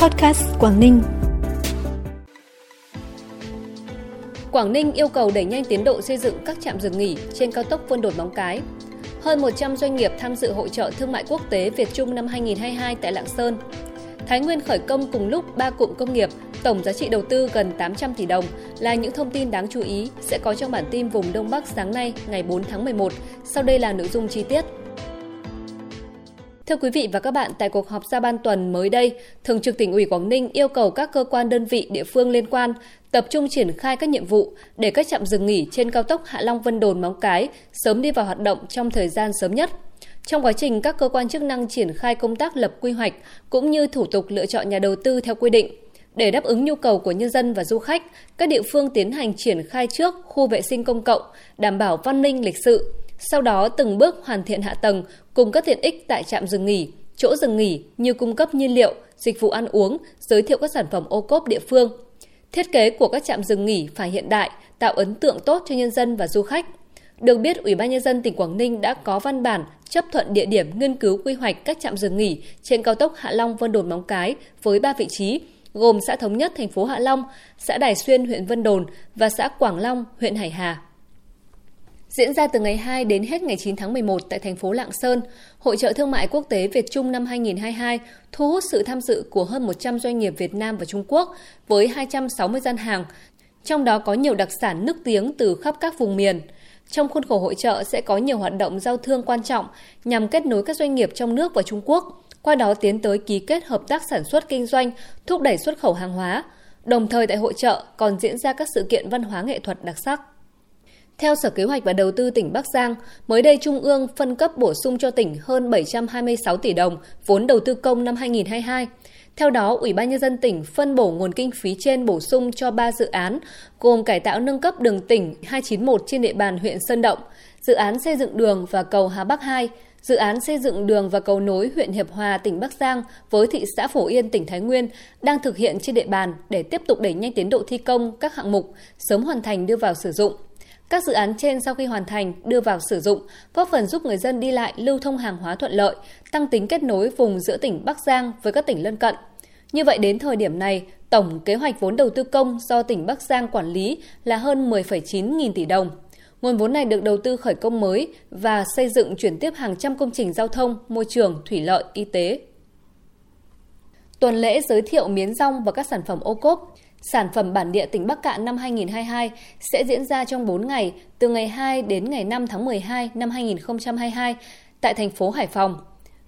Podcast Quảng Ninh. Quảng Ninh yêu cầu đẩy nhanh tiến độ xây dựng các trạm dừng nghỉ trên cao tốc Vân Đồn Móng Cái. Hơn 100 doanh nghiệp tham dự hội trợ thương mại quốc tế Việt Trung năm 2022 tại Lạng Sơn. Thái Nguyên khởi công cùng lúc 3 cụm công nghiệp, tổng giá trị đầu tư gần 800 tỷ đồng là những thông tin đáng chú ý sẽ có trong bản tin vùng Đông Bắc sáng nay ngày 4 tháng 11. Sau đây là nội dung chi tiết. Thưa quý vị và các bạn, tại cuộc họp giao ban tuần mới đây, Thường trực tỉnh ủy Quảng Ninh yêu cầu các cơ quan đơn vị địa phương liên quan tập trung triển khai các nhiệm vụ để các trạm dừng nghỉ trên cao tốc Hạ Long Vân Đồn Móng Cái sớm đi vào hoạt động trong thời gian sớm nhất. Trong quá trình các cơ quan chức năng triển khai công tác lập quy hoạch cũng như thủ tục lựa chọn nhà đầu tư theo quy định, để đáp ứng nhu cầu của nhân dân và du khách, các địa phương tiến hành triển khai trước khu vệ sinh công cộng, đảm bảo văn minh lịch sự, sau đó từng bước hoàn thiện hạ tầng cùng các tiện ích tại trạm dừng nghỉ, chỗ dừng nghỉ như cung cấp nhiên liệu, dịch vụ ăn uống, giới thiệu các sản phẩm ô cốp địa phương. Thiết kế của các trạm dừng nghỉ phải hiện đại, tạo ấn tượng tốt cho nhân dân và du khách. Được biết, Ủy ban nhân dân tỉnh Quảng Ninh đã có văn bản chấp thuận địa điểm nghiên cứu quy hoạch các trạm dừng nghỉ trên cao tốc Hạ Long Vân Đồn Móng Cái với 3 vị trí, gồm xã Thống Nhất thành phố Hạ Long, xã Đài Xuyên huyện Vân Đồn và xã Quảng Long huyện Hải Hà. Diễn ra từ ngày 2 đến hết ngày 9 tháng 11 tại thành phố Lạng Sơn, Hội trợ Thương mại Quốc tế Việt Trung năm 2022 thu hút sự tham dự của hơn 100 doanh nghiệp Việt Nam và Trung Quốc với 260 gian hàng, trong đó có nhiều đặc sản nước tiếng từ khắp các vùng miền. Trong khuôn khổ hội trợ sẽ có nhiều hoạt động giao thương quan trọng nhằm kết nối các doanh nghiệp trong nước và Trung Quốc, qua đó tiến tới ký kết hợp tác sản xuất kinh doanh, thúc đẩy xuất khẩu hàng hóa. Đồng thời tại hội trợ còn diễn ra các sự kiện văn hóa nghệ thuật đặc sắc. Theo Sở Kế hoạch và Đầu tư tỉnh Bắc Giang, mới đây Trung ương phân cấp bổ sung cho tỉnh hơn 726 tỷ đồng vốn đầu tư công năm 2022. Theo đó, Ủy ban Nhân dân tỉnh phân bổ nguồn kinh phí trên bổ sung cho 3 dự án, gồm cải tạo nâng cấp đường tỉnh 291 trên địa bàn huyện Sơn Động, dự án xây dựng đường và cầu Hà Bắc 2, dự án xây dựng đường và cầu nối huyện Hiệp Hòa, tỉnh Bắc Giang với thị xã Phổ Yên, tỉnh Thái Nguyên đang thực hiện trên địa bàn để tiếp tục đẩy nhanh tiến độ thi công các hạng mục, sớm hoàn thành đưa vào sử dụng. Các dự án trên sau khi hoàn thành đưa vào sử dụng góp phần giúp người dân đi lại lưu thông hàng hóa thuận lợi, tăng tính kết nối vùng giữa tỉnh Bắc Giang với các tỉnh lân cận. Như vậy đến thời điểm này, tổng kế hoạch vốn đầu tư công do tỉnh Bắc Giang quản lý là hơn 10,9 nghìn tỷ đồng. Nguồn vốn này được đầu tư khởi công mới và xây dựng chuyển tiếp hàng trăm công trình giao thông, môi trường, thủy lợi, y tế. Tuần lễ giới thiệu miến rong và các sản phẩm ô cốp Sản phẩm bản địa tỉnh Bắc Cạn năm 2022 sẽ diễn ra trong 4 ngày, từ ngày 2 đến ngày 5 tháng 12 năm 2022 tại thành phố Hải Phòng.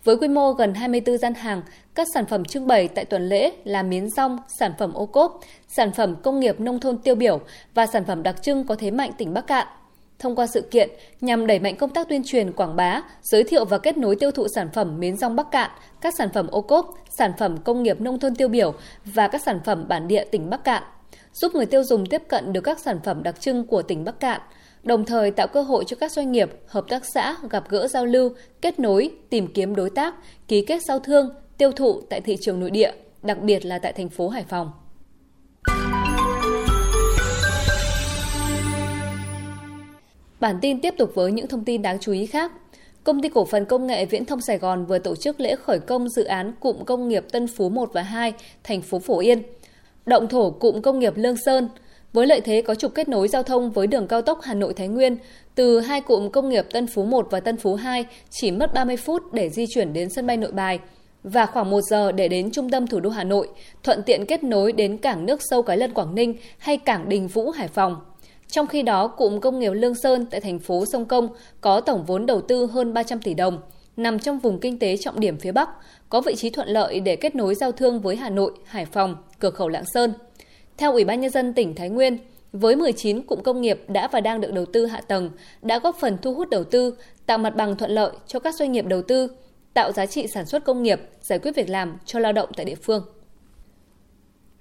Với quy mô gần 24 gian hàng, các sản phẩm trưng bày tại tuần lễ là miến rong, sản phẩm ô cốp, sản phẩm công nghiệp nông thôn tiêu biểu và sản phẩm đặc trưng có thế mạnh tỉnh Bắc Cạn – thông qua sự kiện nhằm đẩy mạnh công tác tuyên truyền quảng bá, giới thiệu và kết nối tiêu thụ sản phẩm miến rong Bắc Cạn, các sản phẩm ô cốp, sản phẩm công nghiệp nông thôn tiêu biểu và các sản phẩm bản địa tỉnh Bắc Cạn, giúp người tiêu dùng tiếp cận được các sản phẩm đặc trưng của tỉnh Bắc Cạn, đồng thời tạo cơ hội cho các doanh nghiệp, hợp tác xã gặp gỡ giao lưu, kết nối, tìm kiếm đối tác, ký kết giao thương, tiêu thụ tại thị trường nội địa, đặc biệt là tại thành phố Hải Phòng. Bản tin tiếp tục với những thông tin đáng chú ý khác. Công ty cổ phần công nghệ Viễn thông Sài Gòn vừa tổ chức lễ khởi công dự án cụm công nghiệp Tân Phú 1 và 2, thành phố Phổ Yên. Động thổ cụm công nghiệp Lương Sơn, với lợi thế có trục kết nối giao thông với đường cao tốc Hà Nội Thái Nguyên, từ hai cụm công nghiệp Tân Phú 1 và Tân Phú 2 chỉ mất 30 phút để di chuyển đến sân bay Nội Bài và khoảng 1 giờ để đến trung tâm thủ đô Hà Nội, thuận tiện kết nối đến cảng nước sâu Cái Lân Quảng Ninh hay cảng Đình Vũ Hải Phòng. Trong khi đó, cụm công nghiệp Lương Sơn tại thành phố Sông Công có tổng vốn đầu tư hơn 300 tỷ đồng, nằm trong vùng kinh tế trọng điểm phía Bắc, có vị trí thuận lợi để kết nối giao thương với Hà Nội, Hải Phòng, cửa khẩu Lạng Sơn. Theo Ủy ban Nhân dân tỉnh Thái Nguyên, với 19 cụm công nghiệp đã và đang được đầu tư hạ tầng, đã góp phần thu hút đầu tư, tạo mặt bằng thuận lợi cho các doanh nghiệp đầu tư, tạo giá trị sản xuất công nghiệp, giải quyết việc làm cho lao động tại địa phương.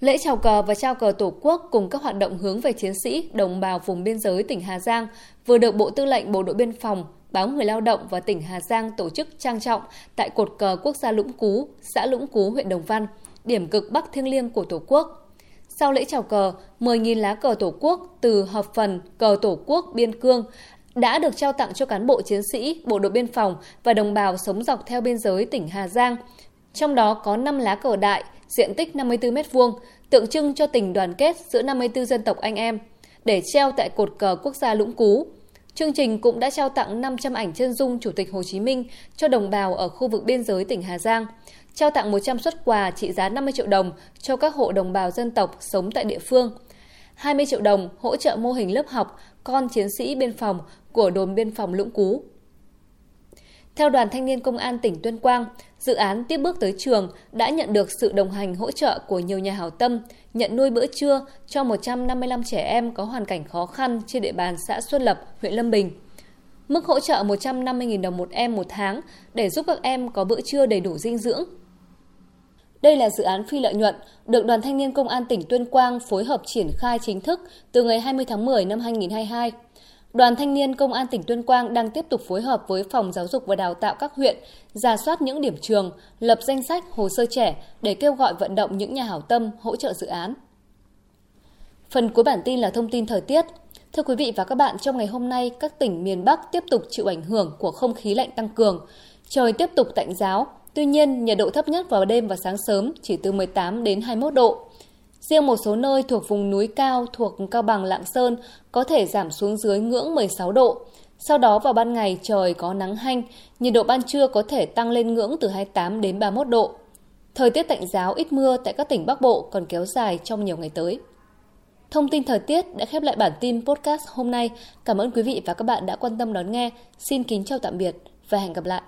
Lễ chào cờ và trao cờ Tổ quốc cùng các hoạt động hướng về chiến sĩ, đồng bào vùng biên giới tỉnh Hà Giang vừa được Bộ Tư lệnh Bộ đội Biên phòng, báo Người Lao động và tỉnh Hà Giang tổ chức trang trọng tại cột cờ quốc gia Lũng Cú, xã Lũng Cú, huyện Đồng Văn, điểm cực Bắc thiêng liêng của Tổ quốc. Sau lễ chào cờ, 10.000 lá cờ Tổ quốc từ hợp phần cờ Tổ quốc Biên Cương đã được trao tặng cho cán bộ chiến sĩ, bộ đội biên phòng và đồng bào sống dọc theo biên giới tỉnh Hà Giang. Trong đó có 5 lá cờ đại, diện tích 54 m2, tượng trưng cho tình đoàn kết giữa 54 dân tộc anh em, để treo tại cột cờ quốc gia Lũng Cú. Chương trình cũng đã trao tặng 500 ảnh chân dung Chủ tịch Hồ Chí Minh cho đồng bào ở khu vực biên giới tỉnh Hà Giang, trao tặng 100 xuất quà trị giá 50 triệu đồng cho các hộ đồng bào dân tộc sống tại địa phương, 20 triệu đồng hỗ trợ mô hình lớp học con chiến sĩ biên phòng của đồn biên phòng Lũng Cú. Theo Đoàn Thanh niên Công an tỉnh Tuyên Quang, dự án Tiếp bước tới trường đã nhận được sự đồng hành hỗ trợ của nhiều nhà hảo tâm, nhận nuôi bữa trưa cho 155 trẻ em có hoàn cảnh khó khăn trên địa bàn xã Xuân Lập, huyện Lâm Bình. Mức hỗ trợ 150.000 đồng một em một tháng để giúp các em có bữa trưa đầy đủ dinh dưỡng. Đây là dự án phi lợi nhuận được Đoàn Thanh niên Công an tỉnh Tuyên Quang phối hợp triển khai chính thức từ ngày 20 tháng 10 năm 2022. Đoàn Thanh niên Công an tỉnh Tuyên Quang đang tiếp tục phối hợp với Phòng Giáo dục và Đào tạo các huyện, giả soát những điểm trường, lập danh sách hồ sơ trẻ để kêu gọi vận động những nhà hảo tâm hỗ trợ dự án. Phần cuối bản tin là thông tin thời tiết. Thưa quý vị và các bạn, trong ngày hôm nay, các tỉnh miền Bắc tiếp tục chịu ảnh hưởng của không khí lạnh tăng cường. Trời tiếp tục tạnh giáo, tuy nhiên nhiệt độ thấp nhất vào đêm và sáng sớm chỉ từ 18 đến 21 độ. Riêng một số nơi thuộc vùng núi cao thuộc Cao Bằng Lạng Sơn có thể giảm xuống dưới ngưỡng 16 độ. Sau đó vào ban ngày trời có nắng hanh, nhiệt độ ban trưa có thể tăng lên ngưỡng từ 28 đến 31 độ. Thời tiết tạnh giáo ít mưa tại các tỉnh Bắc Bộ còn kéo dài trong nhiều ngày tới. Thông tin thời tiết đã khép lại bản tin podcast hôm nay. Cảm ơn quý vị và các bạn đã quan tâm đón nghe. Xin kính chào tạm biệt và hẹn gặp lại.